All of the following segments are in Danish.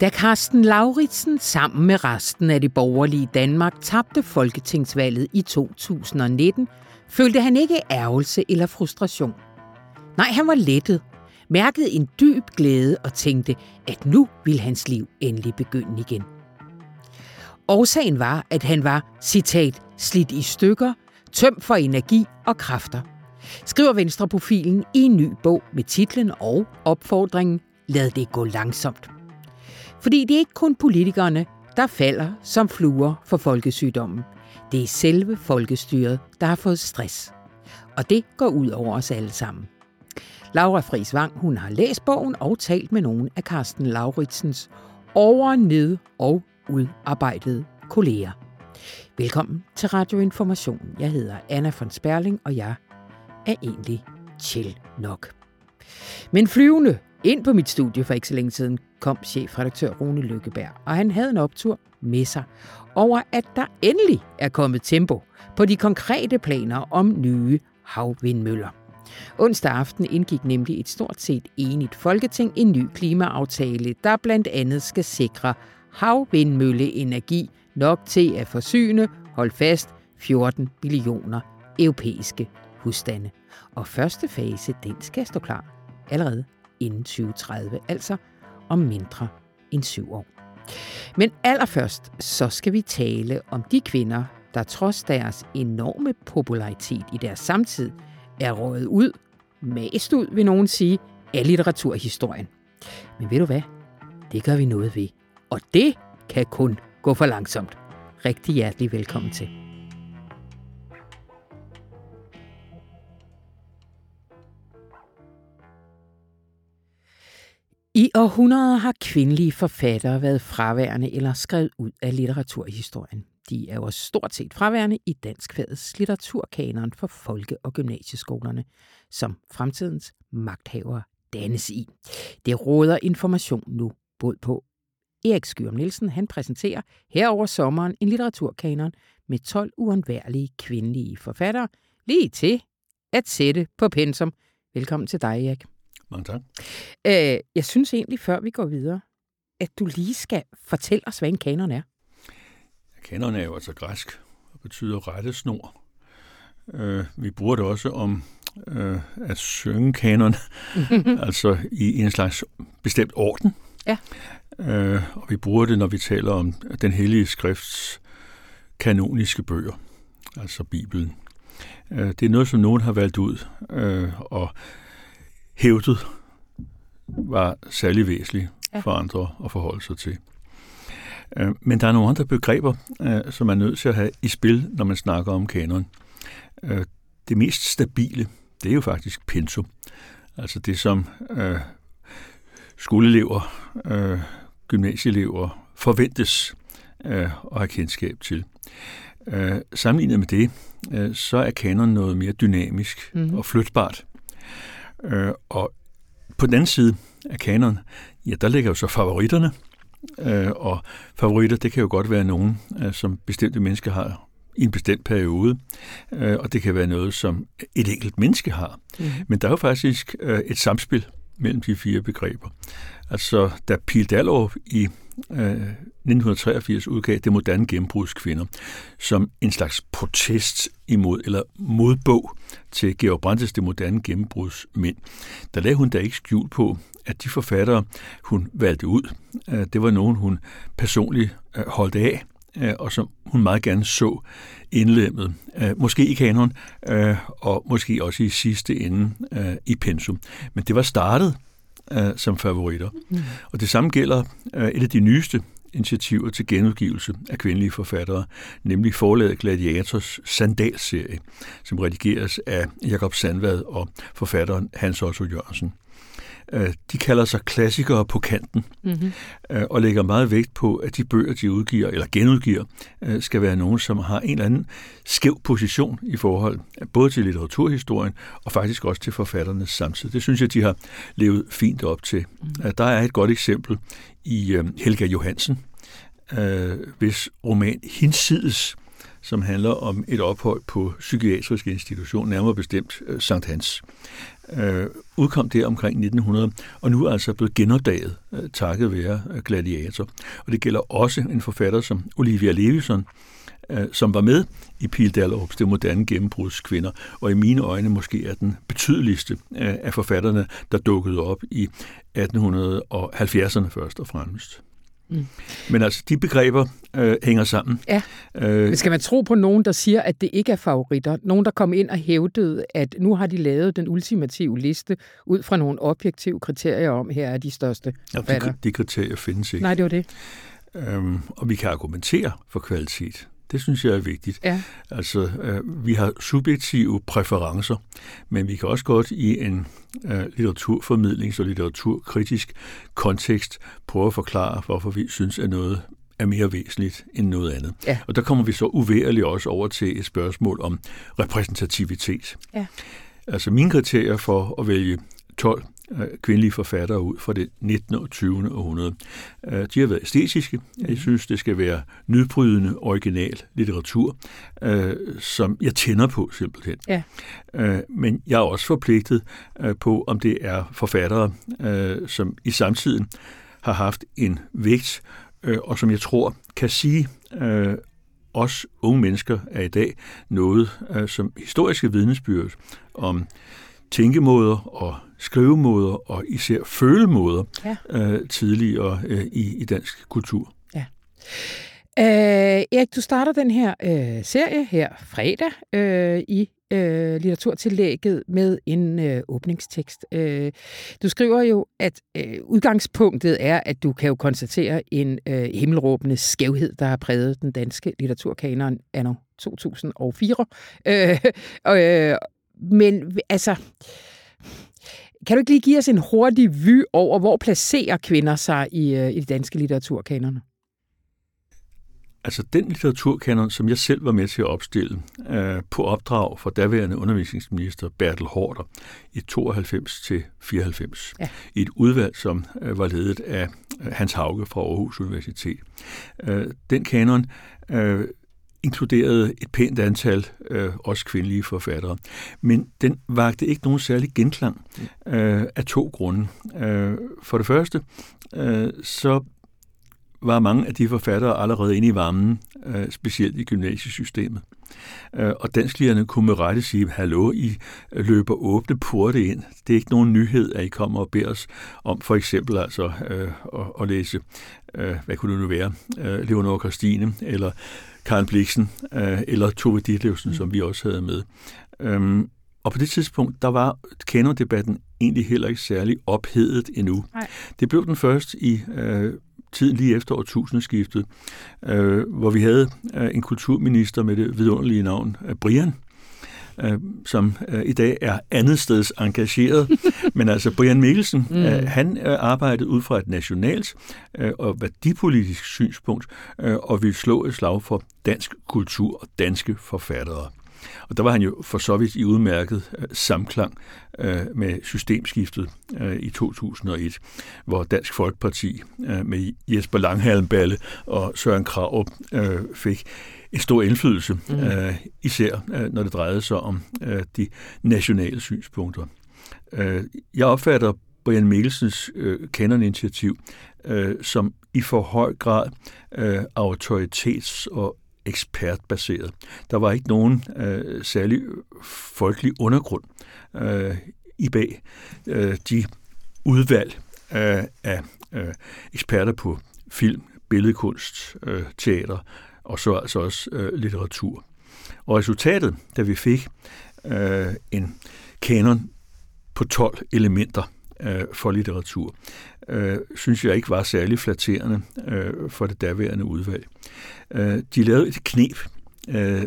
Da Carsten Lauritsen sammen med resten af det borgerlige Danmark tabte folketingsvalget i 2019, følte han ikke ærgelse eller frustration. Nej, han var lettet, mærkede en dyb glæde og tænkte, at nu ville hans liv endelig begynde igen. Årsagen var, at han var, citat, slidt i stykker, tømt for energi og kræfter. Skriver Venstreprofilen i en ny bog med titlen og opfordringen Lad det gå langsomt. Fordi det er ikke kun politikerne, der falder som fluer for folkesygdommen. Det er selve folkestyret, der har fået stress. Og det går ud over os alle sammen. Laura Friis Wang, hun har læst bogen og talt med nogle af Carsten Lauritsens over, ned og udarbejdede kolleger. Velkommen til Radio Information. Jeg hedder Anna von Sperling, og jeg er egentlig chill nok. Men flyvende ind på mit studie for ikke så længe siden kom chefredaktør Rune Lykkeberg, og han havde en optur med sig over, at der endelig er kommet tempo på de konkrete planer om nye havvindmøller. Onsdag aften indgik nemlig et stort set enigt folketing en ny klimaaftale, der blandt andet skal sikre havvindmølleenergi nok til at forsyne, hold fast, 14 millioner europæiske husstande. Og første fase, den skal stå klar allerede inden 2030, altså om mindre end syv år. Men allerførst, så skal vi tale om de kvinder, der trods deres enorme popularitet i deres samtid, er røget ud, mest ud, vil nogen sige, af litteraturhistorien. Men ved du hvad? Det gør vi noget ved. Og det kan kun gå for langsomt. Rigtig hjertelig velkommen til. I århundreder har kvindelige forfattere været fraværende eller skrevet ud af litteraturhistorien. De er jo stort set fraværende i danskfagets litteraturkanon for folke- og gymnasieskolerne, som fremtidens magthavere dannes i. Det råder information nu både på. Erik Skyrum Nielsen han præsenterer her over sommeren en litteraturkanon med 12 uundværlige kvindelige forfattere, lige til at sætte på pensum. Velkommen til dig, Erik. Mange tak. Øh, jeg synes egentlig, før vi går videre, at du lige skal fortælle os, hvad en kanon er. Kanon er jo altså græsk og betyder rettesnor. Øh, vi bruger det også om øh, at synge kanon, altså i en slags bestemt orden. Ja. Øh, og vi bruger det, når vi taler om den hellige skrifts kanoniske bøger, altså Bibelen. Øh, det er noget, som nogen har valgt ud øh, og hævdet var særlig væsentligt ja. for andre at forholde sig til. Øh, men der er nogle andre begreber, øh, som man er nødt til at have i spil, når man snakker om kanon. Øh, det mest stabile, det er jo faktisk pensum. Altså det, som skoleelever, gymnasieelever forventes at have kendskab til. Sammenlignet med det, så er kanon noget mere dynamisk mm. og flytbart. Og på den anden side af kanon, ja, der ligger jo så favoritterne, Øh, og favoritter, det kan jo godt være nogen, øh, som bestemte mennesker har i en bestemt periode, øh, og det kan være noget, som et enkelt menneske har. Mm. Men der er jo faktisk øh, et samspil mellem de fire begreber. Altså, da Pil Dallov i øh, 1983 udgav Det moderne gennembrudskvinder, som en slags protest imod, eller modbog til Georg Brandes Det moderne gennembrudsmænd, der lagde hun da ikke skjul på, at de forfattere, hun valgte ud, øh, det var nogen, hun personligt øh, holdt af, og som hun meget gerne så indlemmet, måske i kanon, og måske også i sidste ende i pensum. Men det var startet som favoritter. Mm. Og det samme gælder et af de nyeste initiativer til genudgivelse af kvindelige forfattere, nemlig forlaget Gladiators Sandalserie, som redigeres af Jakob Sandvad og forfatteren Hans Otto Jørgensen. Øh, de kalder sig klassikere på kanten, mm-hmm. og lægger meget vægt på, at de bøger, de udgiver eller genudgiver, øh, skal være nogen, som har en eller anden skæv position i forhold både til litteraturhistorien og faktisk også til forfatternes samtid. Det synes jeg, de har levet fint op til. Mm. Der er et godt eksempel i Helga Johansen, hvis roman Hinsides som handler om et ophold på psykiatrisk institution, nærmere bestemt øh, Sankt Hans. Øh, udkom der omkring 1900, og nu er altså blevet genopdaget øh, takket være øh, Gladiator. Og det gælder også en forfatter som Olivia Levison, øh, som var med i Pil Dallerups Det moderne gennembruds kvinder, og i mine øjne måske er den betydeligste øh, af forfatterne, der dukkede op i 1870'erne først og fremmest. Mm. Men altså, de begreber øh, hænger sammen. Ja. Øh, skal man tro på nogen, der siger, at det ikke er favoritter? Nogen, der kom ind og hævdede, at nu har de lavet den ultimative liste ud fra nogle objektive kriterier om, her er de største. Ja, de, de kriterier findes ikke. Nej, det var det. Øhm, og vi kan argumentere for kvalitet. Det synes jeg er vigtigt. Ja. Altså, øh, vi har subjektive præferencer, men vi kan også godt i en øh, litteraturformidlings- og litteraturkritisk kontekst prøve at forklare, hvorfor vi synes, at noget er mere væsentligt end noget andet. Ja. Og der kommer vi så uværligt også over til et spørgsmål om repræsentativitet. Ja. Altså mine kriterier for at vælge 12 Øh, kvindelige forfattere ud fra det 19. og 20. århundrede. Øh, de har været æstetiske. Jeg synes, det skal være nydbrydende, original litteratur, øh, som jeg tænder på simpelthen. Ja. Men jeg er også forpligtet på, om det er forfattere, som i samtiden har haft en vægt, og som jeg tror kan sige os unge mennesker er i dag noget som historiske vidnesbyrd om tænkemåder og skrivemåder og især følemåder ja. øh, tidligere øh, i, i dansk kultur. Ja. Øh, Erik, du starter den her øh, serie her fredag øh, i øh, litteraturtillægget med en øh, åbningstekst. Øh, du skriver jo, at øh, udgangspunktet er, at du kan jo konstatere en øh, himmelråbende skævhed, der har præget den danske litteraturkanon anno 2004. Øh, øh, men altså, kan du ikke lige give os en hurtig vy over, hvor placerer kvinder sig i, øh, i de danske litteraturkanoner? Altså den litteraturkanon, som jeg selv var med til at opstille øh, på opdrag for daværende undervisningsminister Bertel Hårder i 92 til 94, ja. i et udvalg, som øh, var ledet af øh, Hans Hauge fra Aarhus Universitet. Øh, den kanon øh, inkluderede et pænt antal øh, også kvindelige forfattere. Men den vagte ikke nogen særlig genklang øh, af to grunde. Øh, for det første, øh, så var mange af de forfattere allerede inde i varmen, øh, specielt i gymnasiesystemet. Øh, og dansklærerne kunne med rette sige, hallo, I løber åbne porte ind. Det er ikke nogen nyhed, at I kommer og beder os om for eksempel altså øh, at, at læse, øh, hvad kunne det nu være, øh, Leonore Christine, eller Karen Bliksen, øh, eller Tove Ditlevsen, mm. som vi også havde med. Øhm, og på det tidspunkt, der var kanondebatten egentlig heller ikke særlig ophedet endnu. Nej. Det blev den først i øh, tiden lige efter årtusindskiftet, øh, hvor vi havde øh, en kulturminister med det vidunderlige navn øh, Brian, øh, som øh, i dag er andet steds engageret. Men altså Brian Mikkelsen, mm. øh, han øh, arbejdede ud fra et nationalt øh, og værdipolitisk synspunkt, øh, og ville slå et slag for dansk kultur og danske forfattere. Og der var han jo for så vidt i udmærket øh, samklang øh, med systemskiftet øh, i 2001, hvor Dansk Folkeparti med Jesper Langhalmballe og Søren Krav fik en stor indflydelse, mm. øh, især øh, når det drejede sig om øh, de nationale synspunkter. Øh, jeg opfatter Brian Mikkelsens øh, kanoninitiativ øh, som i for høj grad øh, autoritets- og ekspertbaseret. Der var ikke nogen øh, særlig folkelig undergrund øh, i bag øh, de udvalg øh, af øh, eksperter på film, billedkunst, øh, teater og så altså også øh, litteratur. Og resultatet, da vi fik øh, en kanon på 12 elementer øh, for litteratur, øh, synes jeg ikke var særlig flatterende øh, for det daværende udvalg. Øh, de lavede et knep øh,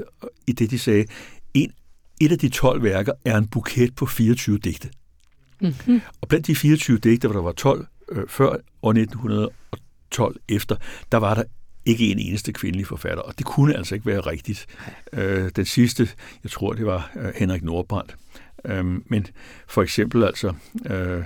i det, de sagde, en, et af de 12 værker er en buket på 24 digte. Mm-hmm. Og blandt de 24 digte, hvor der var 12 øh, før år 1912 efter, der var der ikke en eneste kvindelig forfatter, og det kunne altså ikke være rigtigt. Øh, den sidste, jeg tror, det var øh, Henrik Nordbrandt. Øh, men for eksempel altså, øh,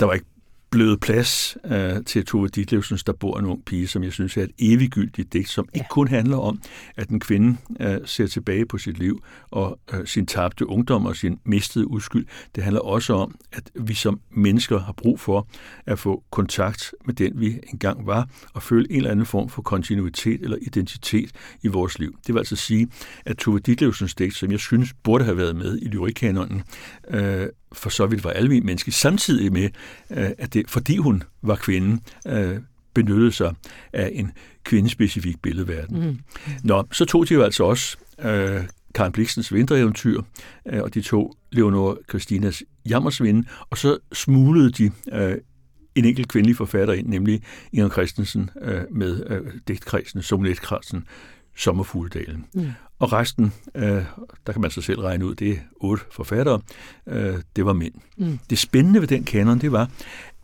der var ikke bløde plads øh, til Tove Ditlevsens Der bor en ung pige, som jeg synes er et eviggyldigt digt, som ja. ikke kun handler om, at en kvinde øh, ser tilbage på sit liv og øh, sin tabte ungdom og sin mistede uskyld. Det handler også om, at vi som mennesker har brug for at få kontakt med den, vi engang var, og føle en eller anden form for kontinuitet eller identitet i vores liv. Det vil altså sige, at Tove Ditlevsens digt, som jeg synes burde have været med i lyrikkanonen, øh, for så vidt var alvin menneske, samtidig med, øh, at det, fordi hun var kvinde, øh, benyttede sig af en kvindespecifik billedverden. Mm. Nå, så tog de jo altså også øh, Karen Bliksens vintereventyr, øh, og de tog Leonor Christinas Jammersvinde, og så smuglede de øh, en enkelt kvindelig forfatter ind, nemlig Inger Christensen øh, med øh, digtkredsen, sonetkredsen, Sommerfugledalen. Mm. Og resten, øh, der kan man så selv regne ud, det er otte forfattere, øh, det var mænd. Mm. Det spændende ved den kanon, det var,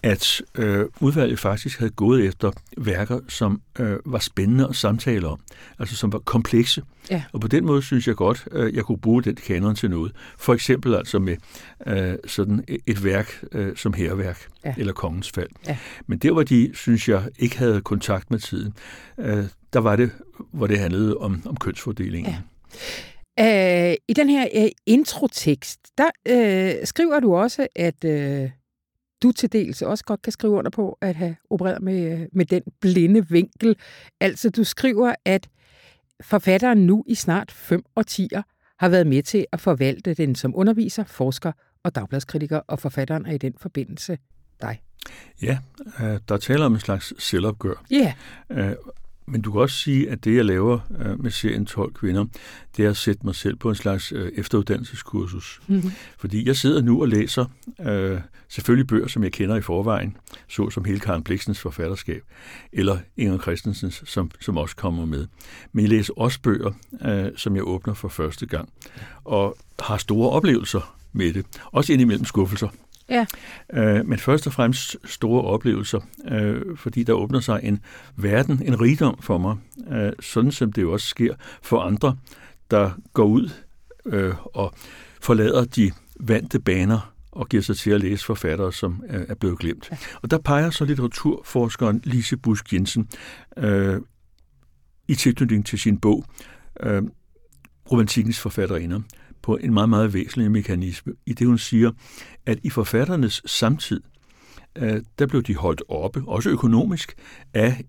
at øh, udvalget faktisk havde gået efter værker, som øh, var spændende at samtale om, altså som var komplekse. Ja. Og på den måde synes jeg godt, øh, jeg kunne bruge den kanon til noget. For eksempel altså med øh, sådan et værk øh, som herværk ja. eller kongens fald. Ja. Men der, hvor de, synes jeg, ikke havde kontakt med tiden, øh, der var det, hvor det handlede om, om kønsfordelingen. Ja. Uh, I den her uh, introtekst, der uh, skriver du også, at uh, du til dels også godt kan skrive under på at have opereret med, med den blinde vinkel. Altså, du skriver, at forfatteren nu i snart fem årtier har været med til at forvalte den som underviser, forsker og dagbladskritiker, og forfatteren er i den forbindelse dig. Ja, der taler om en slags selvopgør. Ja. Yeah. Men du kan også sige, at det, jeg laver øh, med serien 12 kvinder, det er at sætte mig selv på en slags øh, efteruddannelseskursus. Mm-hmm. Fordi jeg sidder nu og læser øh, selvfølgelig bøger, som jeg kender i forvejen, så som hele Karen Bliksens forfatterskab, eller Inger Christensens, som, som også kommer med. Men jeg læser også bøger, øh, som jeg åbner for første gang, og har store oplevelser med det. Også indimellem skuffelser. Ja. Øh, men først og fremmest store oplevelser, øh, fordi der åbner sig en verden, en rigdom for mig, øh, sådan som det jo også sker for andre, der går ud øh, og forlader de vante baner og giver sig til at læse forfattere, som øh, er blevet glemt. Ja. Og der peger så litteraturforskeren Lise Busk Jensen øh, i tilknytning til sin bog øh, Romantikkens forfatterinder på en meget, meget væsentlig mekanisme, i det hun siger, at i forfatternes samtid, øh, der blev de holdt oppe, også økonomisk, af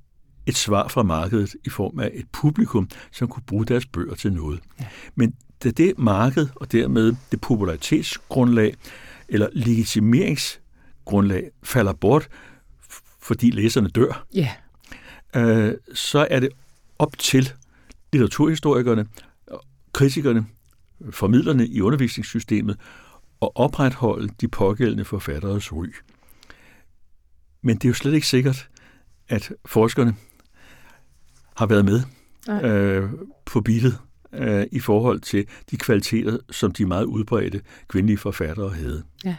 et svar fra markedet i form af et publikum, som kunne bruge deres bøger til noget. Men da det marked, og dermed det popularitetsgrundlag, eller legitimeringsgrundlag, falder bort, fordi læserne dør, ja. øh, så er det op til litteraturhistorikerne, kritikerne, formidlerne i undervisningssystemet at opretholde de pågældende forfatteres ry. Men det er jo slet ikke sikkert, at forskerne har været med øh, på billedet øh, i forhold til de kvaliteter, som de meget udbredte kvindelige forfattere havde. Ja.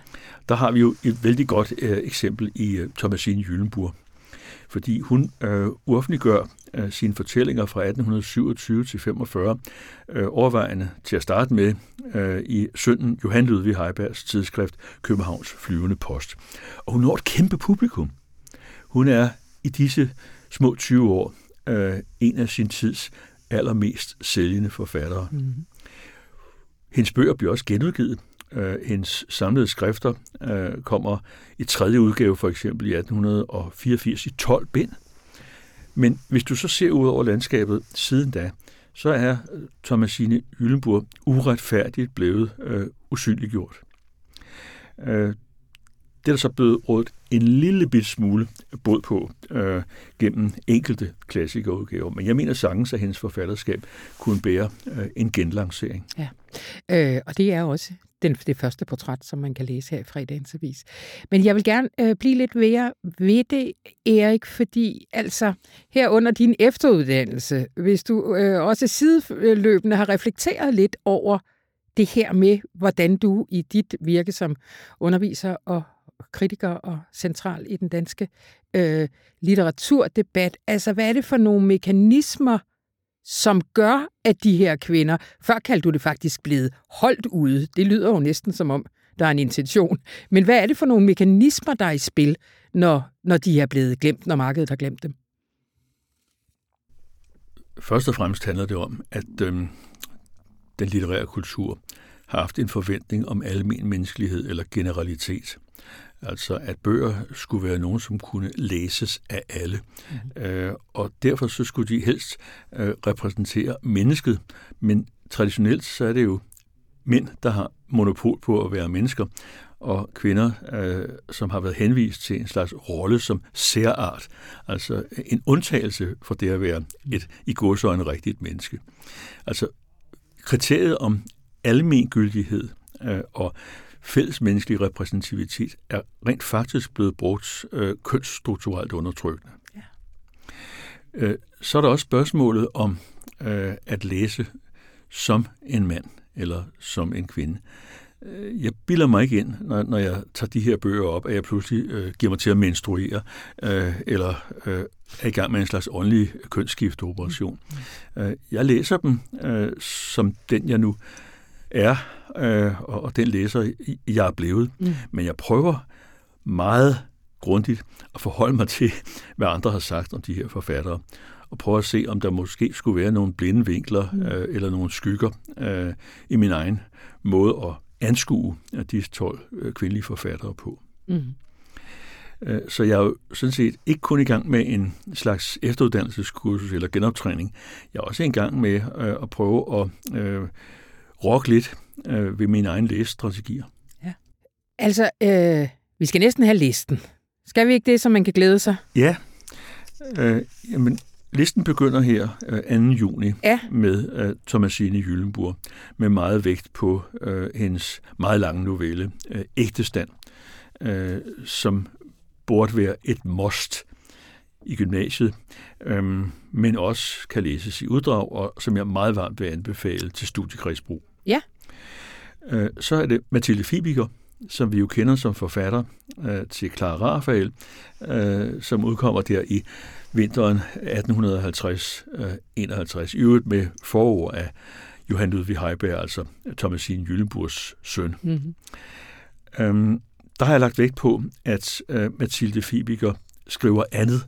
Der har vi jo et vældig godt øh, eksempel i uh, Thomasine Jyllenburg, fordi hun øh, uoffentliggør øh, sine fortællinger fra 1827 til 45 øh, overvejende til at starte med øh, i sønnen Johan Ludvig Heibergs tidsskrift Københavns Flyvende Post. Og hun når et kæmpe publikum. Hun er i disse små 20 år øh, en af sin tids allermest sælgende forfattere. Mm-hmm. Hendes bøger bliver også genudgivet. Øh, hendes samlede skrifter øh, kommer i tredje udgave for eksempel i 1884 i 12 bind. Men hvis du så ser ud over landskabet siden da, så er øh, Thomasine Yllenburg uretfærdigt blevet øh, usynliggjort. Øh, det er der så blevet rådet en lille bit smule bod på øh, gennem enkelte klassikerudgaver. Men jeg mener sagtens, at hendes forfatterskab kunne bære øh, en genlancering. Ja, øh, og det er også den, det første portræt, som man kan læse her i fredagens avis. Men jeg vil gerne øh, blive lidt mere ved det, Erik, fordi altså her under din efteruddannelse, hvis du øh, også sideløbende har reflekteret lidt over det her med, hvordan du i dit virke som underviser og kritiker og central i den danske øh, litteraturdebat, altså hvad er det for nogle mekanismer, som gør, at de her kvinder, før kaldte du det faktisk blevet holdt ude, det lyder jo næsten som om, der er en intention, men hvad er det for nogle mekanismer, der er i spil, når, når de er blevet glemt, når markedet har glemt dem? Først og fremmest handler det om, at øhm, den litterære kultur har haft en forventning om almen menneskelighed eller generalitet. Altså at bøger skulle være nogen, som kunne læses af alle. Mm. Øh, og derfor så skulle de helst øh, repræsentere mennesket. Men traditionelt så er det jo mænd, der har monopol på at være mennesker, og kvinder, øh, som har været henvist til en slags rolle som særart, altså en undtagelse for det at være et i godsøjne rigtigt menneske. Altså kriteriet om almengyldighed øh, og fælles menneskelig repræsentativitet er rent faktisk blevet brugt øh, kønsstrukturelt undertrykkende. Ja. Øh, så er der også spørgsmålet om øh, at læse som en mand eller som en kvinde. Øh, jeg bilder mig ikke ind, når, når jeg tager de her bøger op, at jeg pludselig øh, giver mig til at menstruere, øh, eller øh, er i gang med en slags åndelig kønsskifteoperation. Mm. Øh, jeg læser dem øh, som den, jeg nu er, øh, og, og den læser, jeg er blevet. Mm. Men jeg prøver meget grundigt at forholde mig til, hvad andre har sagt om de her forfattere, og prøve at se, om der måske skulle være nogle blinde vinkler mm. øh, eller nogle skygger øh, i min egen måde at anskue de 12 øh, kvindelige forfattere på. Mm. Øh, så jeg er jo sådan set ikke kun i gang med en slags efteruddannelseskursus eller genoptræning. Jeg er også i gang med øh, at prøve at øh, rokke lidt øh, ved mine egne læsestrategier. Ja. Altså, øh, vi skal næsten have listen. Skal vi ikke det, så man kan glæde sig? Ja. Øh, jamen, Listen begynder her øh, 2. juni ja. med uh, Thomasine Jyllenburg, med meget vægt på uh, hendes meget lange novelle, uh, Ægtestand, uh, som burde være et must i gymnasiet, um, men også kan læses i uddrag, og som jeg meget varmt vil anbefale til studiekredsbrug. Ja. Uh, så er det Mathilde Fibiger, som vi jo kender som forfatter uh, til Clara Rafael, uh, som udkommer der i vinteren 1850-51, i øvrigt med forord af Johan Ludvig Heiberg, altså Thomasine Jyllenburgs søn. Mm-hmm. Øhm, der har jeg lagt vægt på, at øh, Mathilde Fibiger skriver andet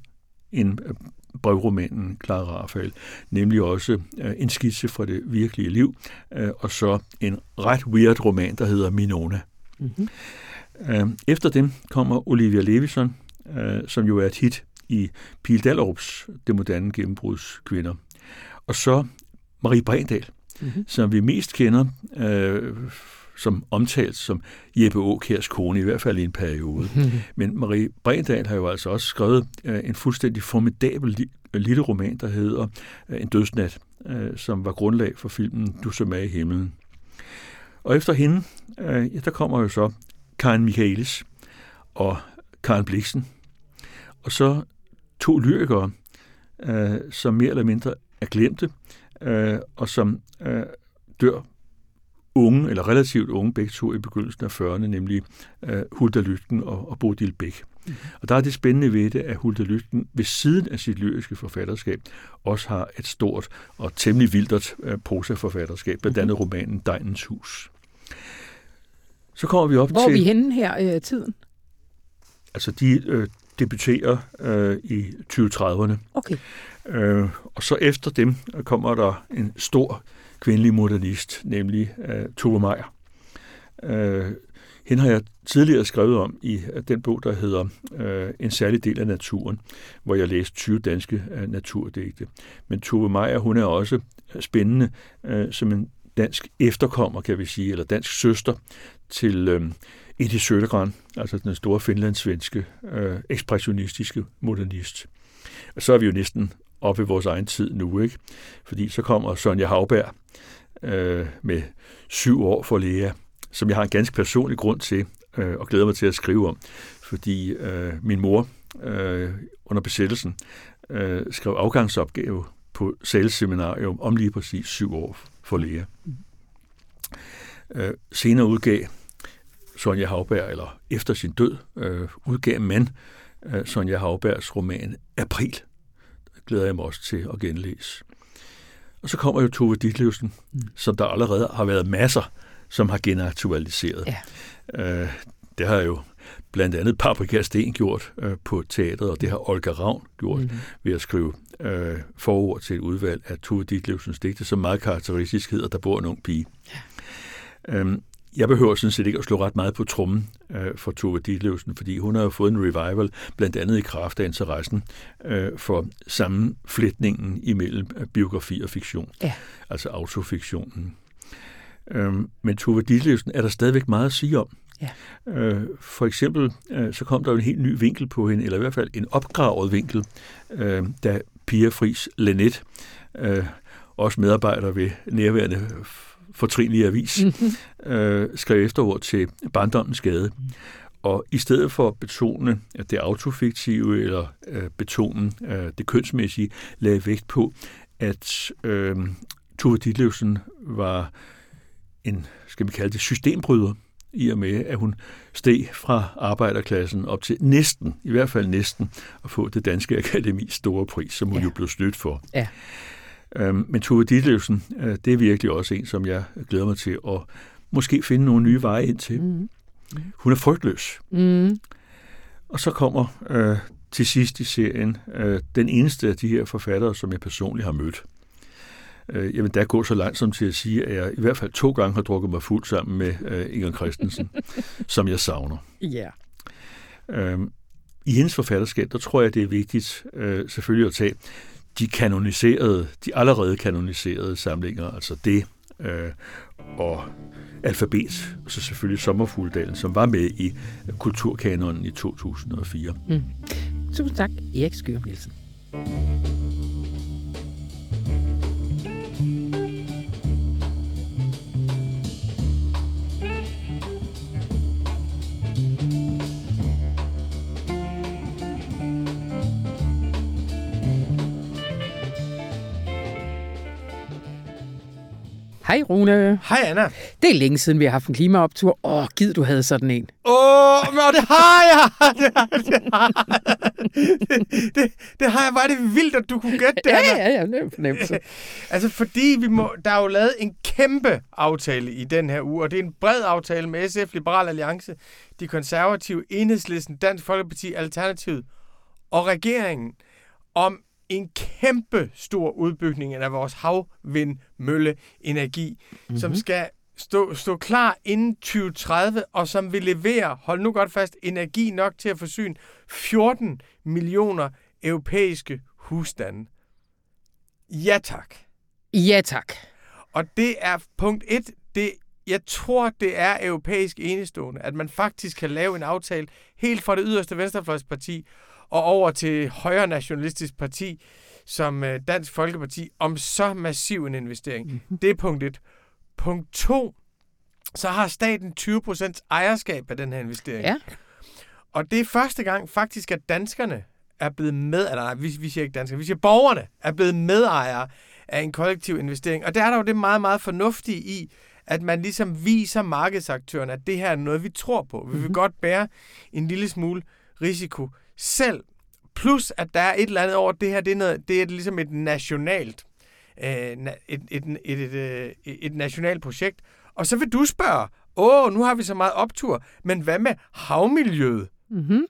end øh, brevromanen Clara Rafael, nemlig også øh, en skitse fra det virkelige liv, øh, og så en ret weird roman, der hedder Minona. Mm-hmm. Øh, efter dem kommer Olivia Levison, øh, som jo er et hit i Pil Dallerups Det moderne gennembruds kvinder. Og så Marie Brendal, mm-hmm. som vi mest kender øh, som omtalt som Jeppe Aukærs kone, i hvert fald i en periode. Men Marie Brendal har jo altså også skrevet øh, en fuldstændig formidabel li- lille roman, der hedder øh, En dødsnat, øh, som var grundlag for filmen Du så med i himlen. Og efter hende, øh, ja, der kommer jo så Karen Michaelis og Karen Bliksen. Og så to lyrikere, øh, som mere eller mindre er glemte, øh, og som øh, dør unge, eller relativt unge, begge to i begyndelsen af 40'erne, nemlig øh, Hulda Lytken og, og Bodil Bæk. Mm. Og der er det spændende ved det, at Hulda Lytken ved siden af sit lyriske forfatterskab også har et stort og temmelig vildert øh, prosaforfatterskab, blandt andet mm-hmm. romanen Dejnens Hus. Så kommer vi op Hvor til... Hvor er vi henne her øh, tiden? Altså, de øh, debuterer øh, i 2030'erne. Okay. Øh, og så efter dem kommer der en stor kvindelig modernist, nemlig øh, Tove Meyer. Øh, hende har jeg tidligere skrevet om i øh, den bog, der hedder øh, En særlig del af naturen, hvor jeg læste 20 danske øh, naturdigte. Men Tove Meyer, hun er også øh, spændende øh, som en dansk efterkommer, kan vi sige, eller dansk søster til øh, Edith Södergran, altså den store finlandssvenske øh, ekspressionistiske modernist. Og så er vi jo næsten op i vores egen tid nu, ikke? Fordi så kommer Sonja Havberg øh, med syv år for Lea, som jeg har en ganske personlig grund til øh, og glæder mig til at skrive om, fordi øh, min mor øh, under besættelsen øh, skrev afgangsopgave på saleseminarium om lige præcis syv år for Lea. Øh, senere udgav Sonja Havberg, eller efter sin død, øh, udgav man øh, Sonja Havbergs roman April. Glæder jeg mig også til at genlæse. Og så kommer jo Tove Ditlevsen, mm. som der allerede har været masser, som har genaktualiseret. Ja. Øh, det har jo blandt andet Paprika Sten gjort øh, på teatret, og det har Olga Ravn gjort mm. ved at skrive øh, forord til et udvalg af Tove Ditlevsens digte, som meget karakteristisk hedder, der bor en ung pige. Ja. Øhm, jeg behøver sådan set ikke at slå ret meget på trummen øh, for Tove Ditlevsen, fordi hun har jo fået en revival, blandt andet i kraft af interessen øh, for sammenflætningen imellem øh, biografi og fiktion, ja. altså autofiktionen. Øhm, men Tove Ditlevsen er der stadigvæk meget at sige om. Ja. Øh, for eksempel øh, så kom der en helt ny vinkel på hende, eller i hvert fald en opgravet vinkel, øh, da Pia Fris Lenet, øh, også medarbejder ved nærværende fortrinlige avis, mm-hmm. øh, skrev efterord til Barndommens Skade. Og i stedet for at betone at det autofiktive eller øh, betone øh, det kønsmæssige, lagde vægt på, at øh, Tove Ditlevsen var en, skal vi kalde det, systembryder, i og med, at hun steg fra arbejderklassen op til næsten, i hvert fald næsten, at få det danske akademis store pris, som hun ja. jo blev stødt for. Ja. Øhm, men Tove Ditlevsen, øh, det er virkelig også en, som jeg glæder mig til at måske finde nogle nye veje ind til. Mm. Hun er frygtløs. Mm. Og så kommer øh, til sidst i serien øh, den eneste af de her forfattere, som jeg personligt har mødt. Øh, jamen, der går så langt som til at sige, at jeg i hvert fald to gange har drukket mig fuld sammen med øh, Inger Christensen, som jeg savner. Ja. Yeah. Øhm, I hendes forfatterskab, der tror jeg, det er vigtigt øh, selvfølgelig at tage de kanoniserede, de allerede kanoniserede samlinger, altså det øh, og alfabet, og så selvfølgelig Sommerfugledalen, som var med i Kulturkanonen i 2004. Mm. Tusind tak, Erik Skyrum Nielsen. Hej Rune. Hej Anna. Det er længe siden, vi har haft en klimaoptur. Åh, giv du havde sådan en. Åh, men det har jeg! Det har, det, har, det, det, det har jeg. Var det vildt, at du kunne gætte det, Anna. Ja, ja, ja, det er fornemmelse. altså, fordi vi må, der er jo lavet en kæmpe aftale i den her uge, og det er en bred aftale med SF, Liberal Alliance, de konservative, Enhedslisten, Dansk Folkeparti, Alternativet og regeringen om en kæmpe stor udbygning af vores havvindmølleenergi, mm-hmm. som skal stå, stå klar inden 2030, og som vil levere, hold nu godt fast, energi nok til at forsyne 14 millioner europæiske husstande. Ja tak. Ja tak. Og det er punkt et, det, jeg tror, det er europæisk enestående, at man faktisk kan lave en aftale helt fra det yderste venstrefløjsparti og over til højre nationalistisk parti som øh, Dansk Folkeparti om så massiv en investering. Mm-hmm. Det er punkt et. Punkt to, så har staten 20% ejerskab af den her investering. Ja. Og det er første gang faktisk, at danskerne er blevet med, eller nej, vi, vi siger ikke danskere, vi siger borgerne er blevet medejere af en kollektiv investering. Og der er der jo det meget, meget fornuftige i, at man ligesom viser markedsaktørerne, at det her er noget, vi tror på. Vi vil mm-hmm. godt bære en lille smule risiko selv. Plus, at der er et eller andet over det her, det er, noget, det er ligesom et nationalt, øh, et, et, et, et, et, øh, et nationalt projekt. Og så vil du spørge, åh, nu har vi så meget optur, men hvad med havmiljøet? Mm-hmm.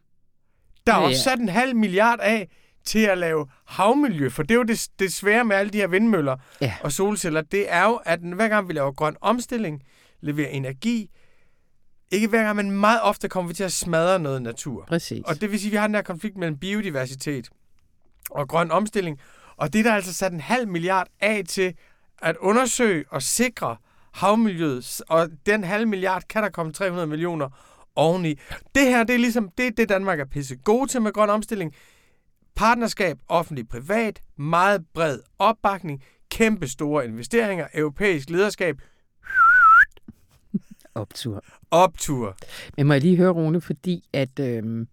Der er ja, også sat en halv milliard af til at lave havmiljø, for det er jo det, det svære med alle de her vindmøller ja. og solceller, det er jo, at hver gang vi laver grøn omstilling, leverer energi, ikke hver gang, men meget ofte kommer vi til at smadre noget natur. Præcis. Og det vil sige, at vi har den her konflikt mellem biodiversitet og grøn omstilling. Og det er der altså sat en halv milliard af til at undersøge og sikre havmiljøet. Og den halv milliard kan der komme 300 millioner oveni. Det her, det er ligesom det, det Danmark er pisse god til med grøn omstilling. Partnerskab, offentlig-privat, meget bred opbakning, kæmpe store investeringer, europæisk lederskab, Optur. Optur. Men må jeg lige høre, Rune, fordi at... Øh,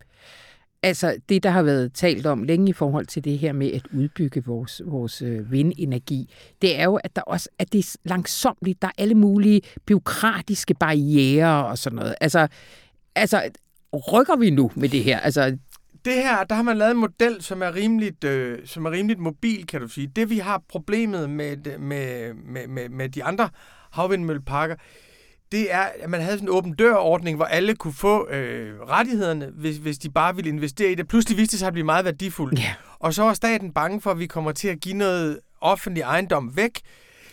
altså, det, der har været talt om længe i forhold til det her med at udbygge vores, vores øh, vindenergi, det er jo, at der også at det er langsomligt. Der er alle mulige byråkratiske barriere og sådan noget. Altså, altså rykker vi nu med det her? Altså, det her, der har man lavet en model, som er rimeligt, øh, som er rimeligt mobil, kan du sige. Det, vi har problemet med, med, med, med, med de andre havvindmølleparker, det er, at man havde sådan en åben dør-ordning, hvor alle kunne få øh, rettighederne, hvis, hvis de bare ville investere i det. Pludselig viste det sig at blive meget værdifuldt. Ja. Og så var staten bange for, at vi kommer til at give noget offentlig ejendom væk,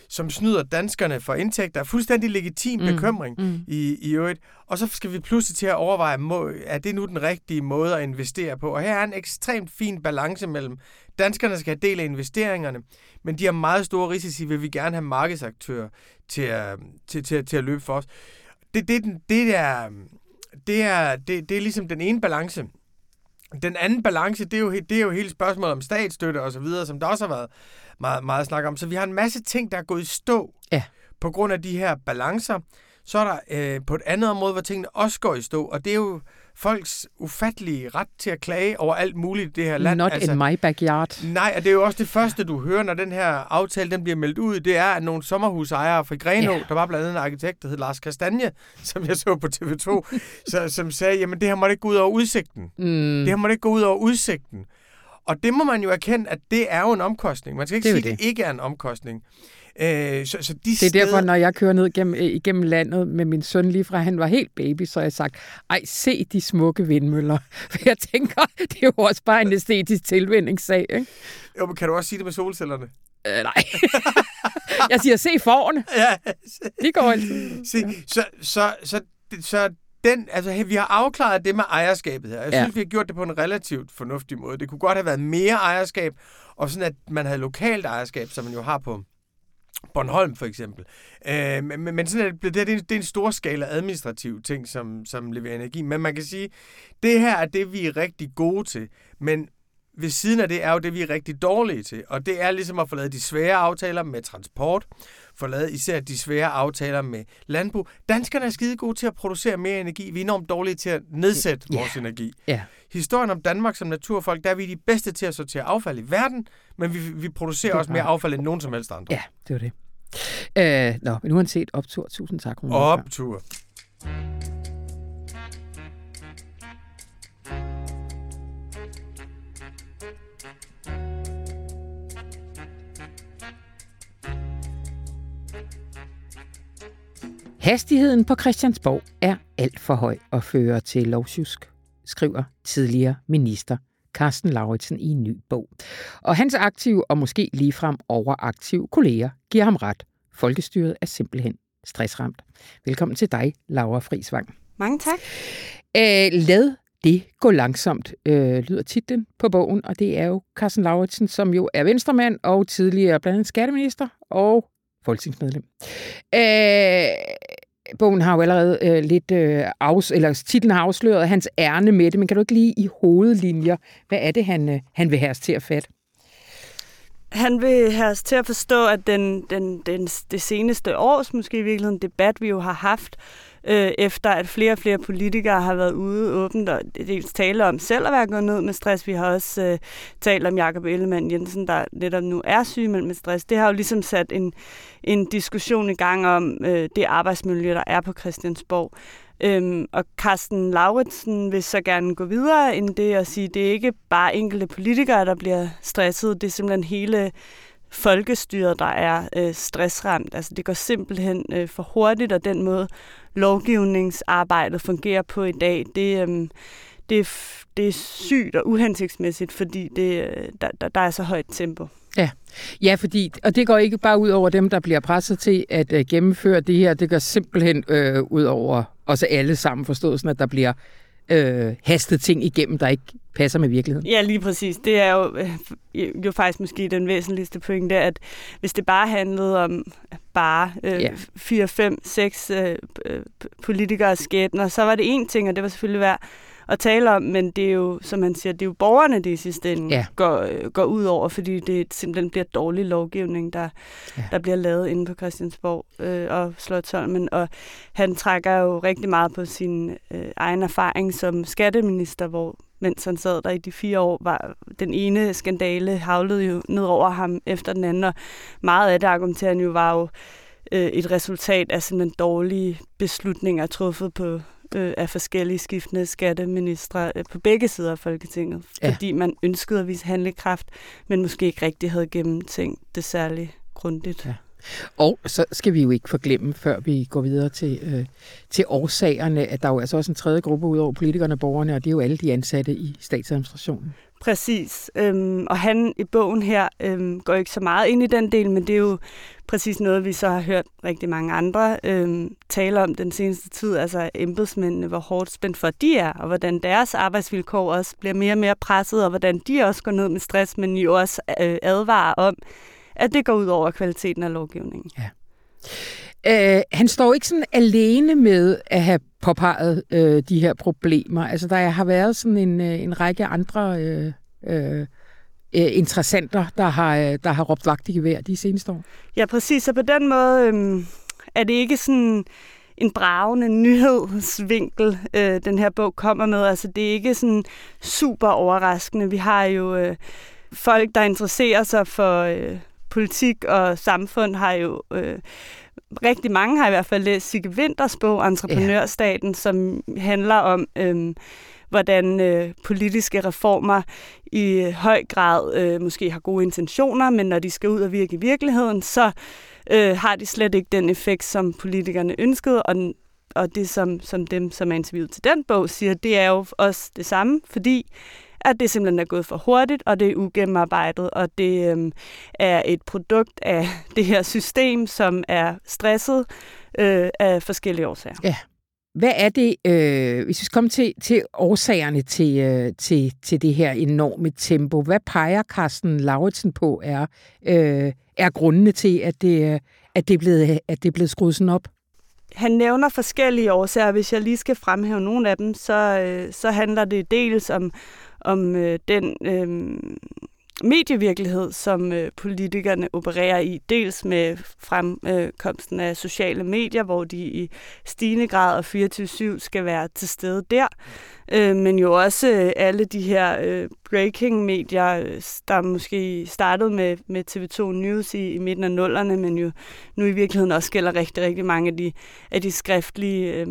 som snyder danskerne for indtægter. Fuldstændig legitim Mm, bekymring mm. i, i øvrigt. Og så skal vi pludselig til at overveje, må, er det nu den rigtige måde at investere på? Og her er en ekstremt fin balance mellem, danskerne skal have del af investeringerne, men de har meget store risici, vil vi gerne have markedsaktører til at, til, til, til at løbe for os. Det, det, det, er, det, er, det, det er ligesom den ene balance. Den anden balance, det er jo, det er jo hele spørgsmålet om statsstøtte og så videre, som der også har været meget, meget snak om. Så vi har en masse ting, der er gået i stå Ja. på grund af de her balancer. Så er der øh, på et andet område, hvor tingene også går i stå, og det er jo folks ufattelige ret til at klage over alt muligt i det her land. Not altså, in my backyard. Nej, og det er jo også det første, du hører, når den her aftale den bliver meldt ud, det er, at nogle sommerhusejere fra Grenå, Ja. der var blandt andet en arkitekt, der hed Lars Kastanje, som jeg så på TV2, så, som sagde, jamen det her må ikke gå ud over udsigten. Mm. Det her må ikke gå ud over udsigten. Og det må man jo erkende, at det er jo en omkostning. Man skal ikke Det sige, at det ikke er en omkostning. Øh, så, så de Det er steder, derfor, når jeg kører ned igennem, øh, igennem landet med min søn lige fra han var helt baby, så har jeg sagt, ej, se de smukke vindmøller. For jeg tænker, det er jo også bare en æstetisk tilvændingssag, ikke? Jo, men kan du også sige det med solcellerne? Øh, nej. jeg siger, se forne. Ja, De går altid. Se, så, så, så, så den, altså, hey, vi har afklaret det med ejerskabet her. Jeg Ja. synes, vi har gjort det på en relativt fornuftig måde. Det kunne godt have været mere ejerskab, og sådan at man havde lokalt ejerskab, som man jo har på Bornholm for eksempel. Øh, men, men- sådan er det, det, her, er, en- det er en stor skala administrativ ting, som, som leverer energi. Men man kan sige, det her er det, vi er rigtig gode til. Men ved siden af det er jo det, vi er rigtig dårlige til. Og det er ligesom at få lavet de svære aftaler med transport, få lavet især de svære aftaler med landbrug. Danskerne er skide gode til at producere mere energi. Vi er enormt dårlige til at nedsætte Ja. vores energi. Ja. Historien om Danmark som naturfolk, der er vi de bedste til at sortere affald i verden, men vi, vi producerer er også mere affald end nogen som helst andre. Ja, det var det. Øh, nå, men uanset optur, tusind tak. Rune Lundberg. Optur. Hastigheden på Christiansborg er alt for høj og fører til lovsjusk, skriver tidligere minister Carsten Lauritsen i en ny bog. Og hans aktive og måske ligefrem overaktive kolleger giver ham ret. Folkestyret er simpelthen stressramt. Velkommen til dig, Laura Frisvang. Mange tak. Øh, lad det gå langsomt, øh, lyder titlen på bogen, og det er jo Carsten Lauritsen, som jo er venstremand og tidligere blandt andet skatteminister og folketingsmedlem. Øh, bogen har jo allerede øh, lidt øh, afs, eller titlen har afsløret hans ærne med det, men kan du ikke lige i hovedlinjer, hvad er det, han, øh, han vil have os til at fatte? Han vil have os til at forstå, at den, den, den, det seneste års, måske i virkeligheden, debat, vi jo har haft, øh, efter at flere og flere politikere har været ude åbent og dels tale om selv at være gået ned med stress. Vi har også øh, talt om Jakob Ellemann Jensen, der netop nu er syg med stress. Det har jo ligesom sat en, en diskussion i gang om øh, det arbejdsmiljø, der er på Christiansborg. Øhm, og Carsten Lauritsen vil så gerne gå videre end det og sige, det er ikke bare enkelte politikere, der bliver stresset, det er simpelthen hele folkestyret, der er øh, stressramt. Altså det går simpelthen øh, for hurtigt, og den måde lovgivningsarbejdet fungerer på i dag, det, øh, det, er, det er sygt og uhensigtsmæssigt, fordi det, øh, der, der, der er så højt tempo. Ja, ja, fordi, og det går ikke bare ud over dem, der bliver presset til at øh, gennemføre det her, det går simpelthen øh, ud over os alle sammen, forstået sådan, at der bliver øh, hastet ting igennem, der ikke passer med virkeligheden. Ja, lige præcis. Det er jo, øh, jo faktisk måske den væsentligste pointe, at hvis det bare handlede om bare øh, Ja. 4, 5, 6 øh, øh, politikers skæbner, så var det en ting, og det var selvfølgelig værd at tale om, men det er jo, som man siger, det er jo borgerne, det i sidste ende Ja. går, øh, går ud over, fordi det simpelthen bliver dårlig lovgivning, der, Ja. der bliver lavet inde på Christiansborg øh, og Slottholmen. Og han trækker jo rigtig meget på sin øh, egen erfaring som skatteminister, hvor mens han sad der i de fire år, var den ene skandale havlede jo ned over ham efter den anden, og meget af det argumenterer han jo var jo øh, et resultat af simpelthen dårlige beslutninger truffet på øh, af forskellige skiftende skatteministre øh, på begge sider af Folketinget, Ja. fordi man ønskede at vise handlekraft, men måske ikke rigtig havde gennemtænkt det særligt grundigt. Ja. Og så skal vi jo ikke forglemme, før vi går videre til, øh, til årsagerne, at der er jo altså også en tredje gruppe ud over politikerne og borgerne, og det er jo alle de ansatte i statsadministrationen. Præcis. Øhm, og han i bogen her øhm, går ikke så meget ind i den del, men det er jo præcis noget, vi så har hørt rigtig mange andre øhm, tale om den seneste tid, altså embedsmændene, hvor hårdt spændt for de er, og hvordan deres arbejdsvilkår også bliver mere og mere presset, og hvordan de også går ned med stress, men jo også øh, advarer om, at det går ud over kvaliteten af lovgivningen. Ja. Øh, han står ikke sådan alene med at have påpeget øh, de her problemer. Altså, der har været sådan en, øh, en række andre øh, øh, øh interessenter, der har, øh, der har råbt vagt i gevær de seneste år. Ja, præcis. Så på den måde øh, er det ikke sådan en bravende nyhedsvinkel, øh, den her bog kommer med. Altså, det er ikke sådan super overraskende. Vi har jo øh, folk, der interesserer sig for øh, politik og samfund, har jo... Øh, rigtig mange har i hvert fald læst Sigge Winters bog, Entreprenørstaten, ja. som handler om, øhm, hvordan øh, politiske reformer i høj grad øh, måske har gode intentioner, men når de skal ud og virke i virkeligheden, så øh, har de slet ikke den effekt, som politikerne ønskede, og, og det, som, som dem, som er interviewet til den bog, siger, det er jo også det samme, fordi at det simpelthen er gået for hurtigt, og det er ugennemarbejdet, og det øhm, er et produkt af det her system, som er stresset øh, af forskellige årsager. Ja. Hvad er det, øh, hvis vi skal komme til, til årsagerne til, øh, til, til det her enorme tempo, hvad peger Carsten Lauritsen på er, øh, er grundene til, at det, at, det er blevet, at det er blevet skruet sådan op? Han nævner forskellige årsager. Hvis jeg lige skal fremhæve nogle af dem, så, øh, så handler det dels om, om øh, den øh, medievirkelighed, som øh, politikerne opererer i. Dels med fremkomsten af sociale medier, hvor de i stigende grad og 24-7 skal være til stede der. Øh, men jo også øh, alle de her øh, breaking-medier, der måske startede med, med TV2 News i, i midten af nullerne, men jo nu i virkeligheden også gælder rigtig, rigtig mange af de, af de skriftlige øh,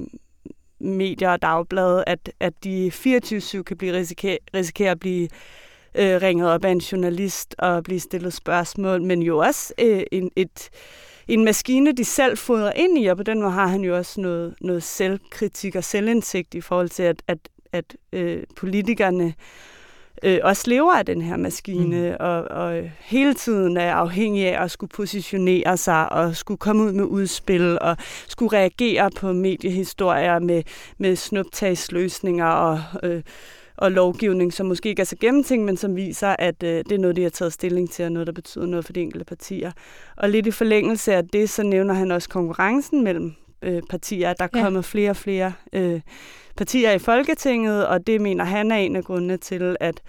medier og dagblade, at, at de 24-7 kan blive risikere, risikere at blive øh, ringet op af en journalist og blive stillet spørgsmål, men jo også øh, en, et, en maskine, de selv fodrer ind i, og på den måde har han jo også noget, noget selvkritik og selvindsigt i forhold til, at, at, at øh, politikerne øh, også lever af den her maskine, mm. og, og hele tiden er afhængig af at skulle positionere sig, og skulle komme ud med udspil, og skulle reagere på mediehistorier med, med snuptagsløsninger og, øh, og lovgivning, som måske ikke er så gennemtænkt, men som viser, at øh, det er noget, de har taget stilling til, og noget, der betyder noget for de enkelte partier. Og lidt i forlængelse af det, så nævner han også konkurrencen mellem øh, partier, at der er ja. kommet flere og flere øh, partier i Folketinget, og det mener han er en af grundene til, at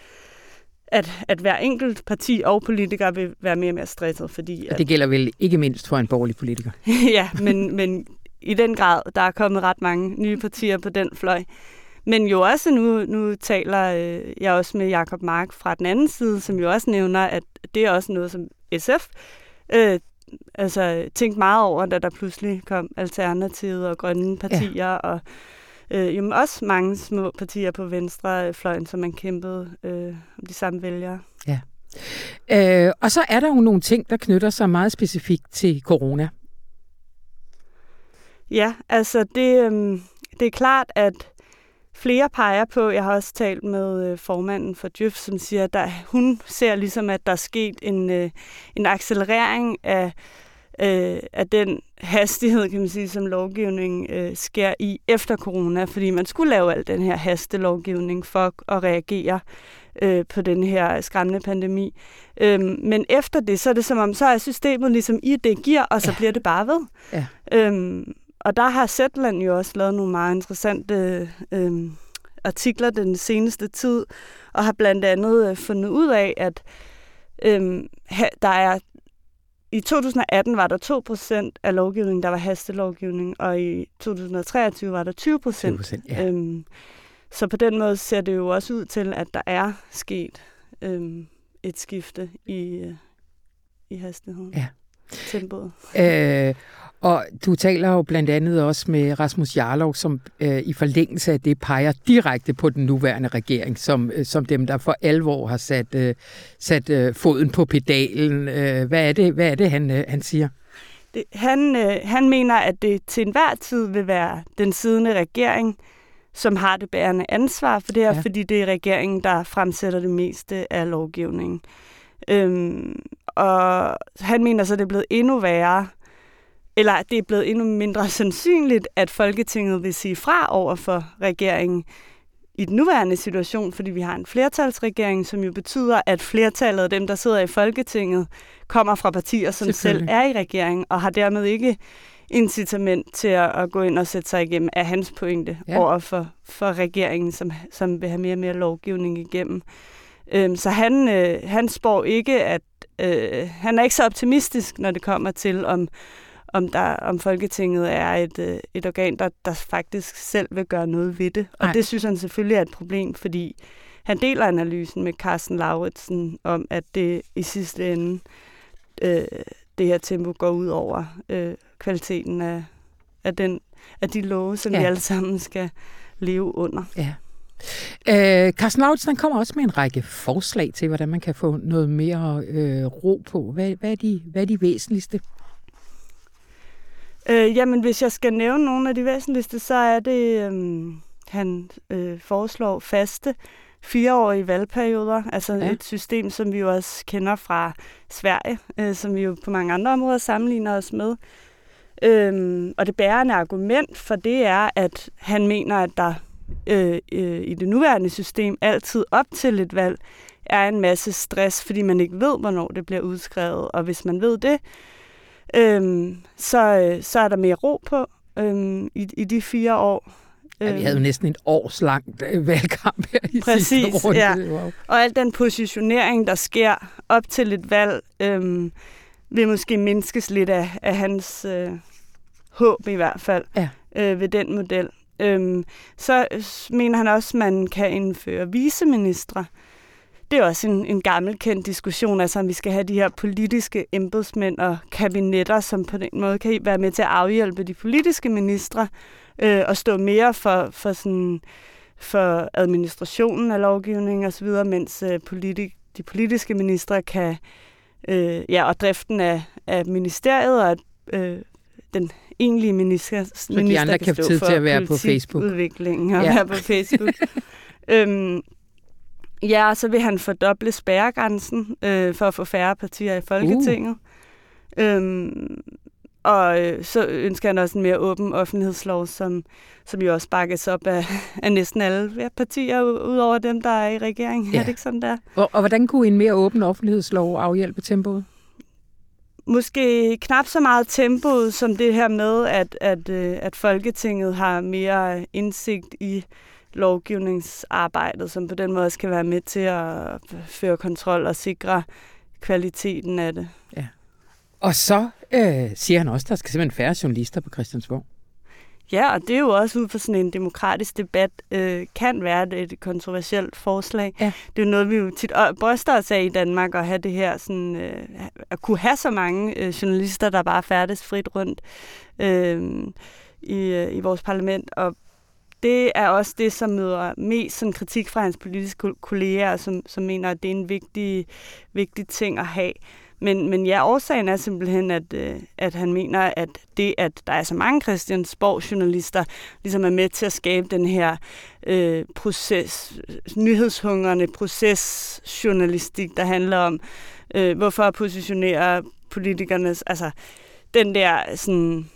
at, at hver enkelt parti og politiker vil være mere og mere stresset. Fordi, at, og det gælder vel ikke mindst for en borgerlig politiker? ja, men, men i den grad, der er kommet ret mange nye partier på den fløj. Men jo også, nu, nu taler øh, jeg også med Jakob Mark fra den anden side, som jo også nævner, at det er også noget, som SF øh, altså, tænkte meget over, da der pludselig kom Alternativet og Grønne partier, ja. og øh, jamen også mange små partier på venstrefløjen, som man kæmpede øh, om de samme vælgere. Ja. Øh, og så er der jo nogle ting, der knytter sig meget specifikt til corona. Ja, altså det, øh, det er klart, at flere peger på, jeg har også talt med øh, formanden for Djøf, som siger, at der, hun ser ligesom, at der er sket en, øh, en accelerering af øh, af den hastighed, kan man sige, som lovgivning øh, sker i efter corona, fordi man skulle lave al den her hastelovgivning for at reagere øh, på den her skræmmende pandemi. Øhm, men efter det, så er det som om, så er systemet ligesom i det giver, og så ja. bliver det bare ved. Ja. Øhm, og der har Zetland jo også lavet nogle meget interessante øh, artikler den seneste tid, og har blandt andet øh, fundet ud af, at øh, der er i 2018 var der 2% af lovgivningen, der var hastelovgivning, og i 2023 var der 20%. 20% ja. øhm, så på den måde ser det jo også ud til, at der er sket øhm, et skifte i, øh, i hastigheden. Ja. Tempoet. Øh, og du taler jo blandt andet også med Rasmus Jarlov, som øh, i forlængelse af det peger direkte på den nuværende regering, som, øh, som dem, der for alvor har sat, øh, sat øh, foden på pedalen. Øh, hvad er det, hvad er det han, øh, han siger? det, han, øh, han mener, at det til enhver tid vil være den siddende regering, som har det bærende ansvar for det her, ja. fordi det er regeringen, der fremsætter det meste af lovgivningen. Øhm, og han mener så, at det er blevet endnu værre, eller at det er blevet endnu mindre sandsynligt, at Folketinget vil sige fra over for regeringen i den nuværende situation, fordi vi har en flertalsregering, som jo betyder, at flertallet af dem, der sidder i Folketinget, kommer fra partier, som selv er i regeringen, og har dermed ikke incitament til at, at gå ind og sætte sig igennem af hans pointe ja. over for, for regeringen, som, som vil have mere og mere lovgivning igennem. Øhm, så han, øh, han spår ikke, at øh, han er ikke så optimistisk, når det kommer til, om, om, der, om Folketinget er et, øh, et organ, der, der faktisk selv vil gøre noget ved det. Og Nej. det synes han selvfølgelig er et problem, fordi han deler analysen med Carsten Lauritsen om, at det i sidste ende øh, det her tempo går ud over øh, kvaliteten af, af, den, af de love, som ja. vi alle sammen skal leve under. Ja. Øh, Carsten Lauritsen kommer også med en række forslag til, hvordan man kan få noget mere øh, ro på. Hvad, hvad, er de, hvad er de væsentligste? Øh, jamen, hvis jeg skal nævne nogle af de væsentligste, så er det, øh, han øh, foreslår faste fireårige valgperioder, altså ja. et system, som vi jo også kender fra Sverige, øh, som vi jo på mange andre områder sammenligner os med. Øhm, og det bærende argument for det er, at han mener, at der øh, øh, i det nuværende system altid op til et valg er en masse stress, fordi man ikke ved, hvornår det bliver udskrevet. Og hvis man ved det, øh, så, øh, så er der mere ro på øh, i, i de fire år. Ja, vi havde jo øhm. næsten et års lang øh, valgkamp her i Præcis, sidste runde. ja. Wow. Og al den positionering, der sker op til et valg, øh, vil måske mindskes lidt af, af hans øh, håb i hvert fald ja. øh, ved den model. Øhm, så mener han også, at man kan indføre viceministre. Det er også en, en gammelkendt diskussion, altså om vi skal have de her politiske embedsmænd og kabinetter, som på den måde kan være med til at afhjælpe de politiske ministre øh, og stå mere for, for, sådan, for administrationen af lovgivningen osv., mens øh, politik, de politiske ministre kan, øh, ja, og driften af, af ministeriet og øh, den egentlige minister, så minister de andre kan få tid til at være på Facebook. udvikling og ja. være på Facebook. øhm, ja, så vil han fordoble spærregrænsen øh, for at få færre partier i Folketinget. Uh. Øhm, og øh, så ønsker han også en mere åben offentlighedslov, som, som jo også bakkes op af, af næsten alle partier, udover dem, der er i regeringen. Ja. Er det ikke sådan der? Og, og hvordan kunne en mere åben offentlighedslov afhjælpe tempoet? Måske knap så meget tempoet som det her med, at, at, øh, at Folketinget har mere indsigt i lovgivningsarbejdet, som på den måde skal være med til at føre kontrol og sikre kvaliteten af det. Ja. Og så øh, siger han også, at der skal simpelthen færre journalister på Christiansborg. Ja, og det er jo også ud fra sådan en demokratisk debat, øh, kan være et kontroversielt forslag. Ja. Det er jo noget, vi jo tit bryster os af i Danmark, at have det her, sådan, øh, at kunne have så mange øh, journalister, der bare færdes frit rundt øh, i, øh, i vores parlament. Og det er også det, som møder mest sådan kritik fra hans politiske kolleger, som, som mener, at det er en vigtig, vigtig ting at have. Men, men ja, årsagen er simpelthen, at, øh, at han mener, at det, at der er så mange Christiansborg-journalister, ligesom er med til at skabe den her øh, proces, nyhedshungrende procesjournalistik, der handler om, øh, hvorfor at positionere politikernes, altså den der sådan,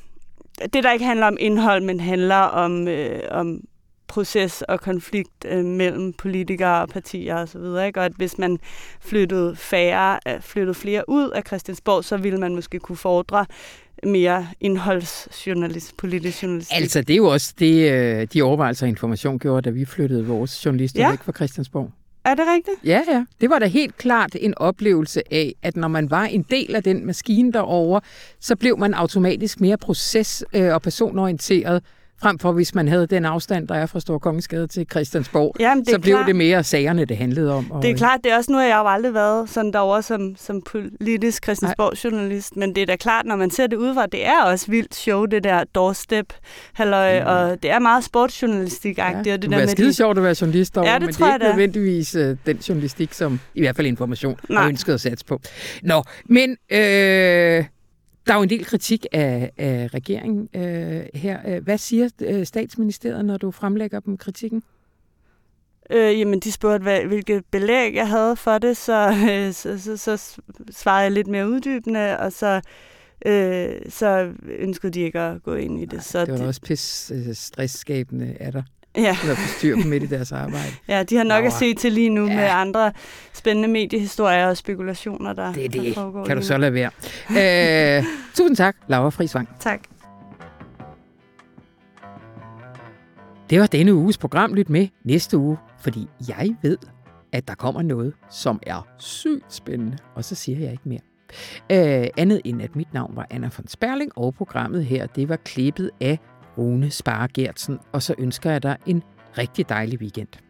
det der ikke handler om indhold, men handler om, øh, om proces og konflikt øh, mellem politikere og partier osv. Og, ikke? og at hvis man flyttede, færre, øh, flyttede flere ud af Christiansborg, så ville man måske kunne fordre mere indholdsjournalist, politisk journalistik. Altså, det er jo også det, øh, de overvejelser og information gjorde, da vi flyttede vores journalister ja. væk fra Christiansborg. Er det rigtigt? Ja, ja. Det var da helt klart en oplevelse af, at når man var en del af den maskine derovre, så blev man automatisk mere proces- øh, og personorienteret, Frem for hvis man havde den afstand, der er fra Storkongensgade til Christiansborg, Jamen, så blev klar. det mere sagerne, det handlede om. Og, det er klart, det er også nu, jeg har jo aldrig været sådan derovre som, som politisk Christiansborg-journalist, men det er da klart, når man ser det udefra, det er også vildt show, det der doorstep, halløj, mm. og det er meget sportsjournalistik-agtigt. Ja, det, det er skide de... sjovt at være journalist derovre, ja, det men det er ikke nødvendigvis uh, den journalistik, som i hvert fald information Nej. har ønsket at satse på. Nå, men øh, Der er jo en del kritik af, af regeringen øh, her. Hvad siger øh, statsministeriet, når du fremlægger dem kritikken? Øh, jamen, de spurgte, hvad, hvilket belæg jeg havde for det, så, øh, så, så, så svarede jeg lidt mere uddybende, og så, øh, så ønskede de ikke at gå ind i det. Så det var de, også pis øh, stressskabende af dig. Ja. Eller styr på midt i deres arbejde. Ja, de har nok Laura. at se til lige nu ja. med andre spændende mediehistorier og spekulationer, der Det er det. Der kan du så lade være. øh, tusind tak, Laura Frisvang. Tak. Det var denne uges program. Lyt med næste uge, fordi jeg ved, at der kommer noget, som er sygt spændende. Og så siger jeg ikke mere. Øh, andet end at mit navn var Anna von Sperling, og programmet her, det var klippet af Rune Spare Gertsen. Og så ønsker jeg dig en rigtig dejlig weekend.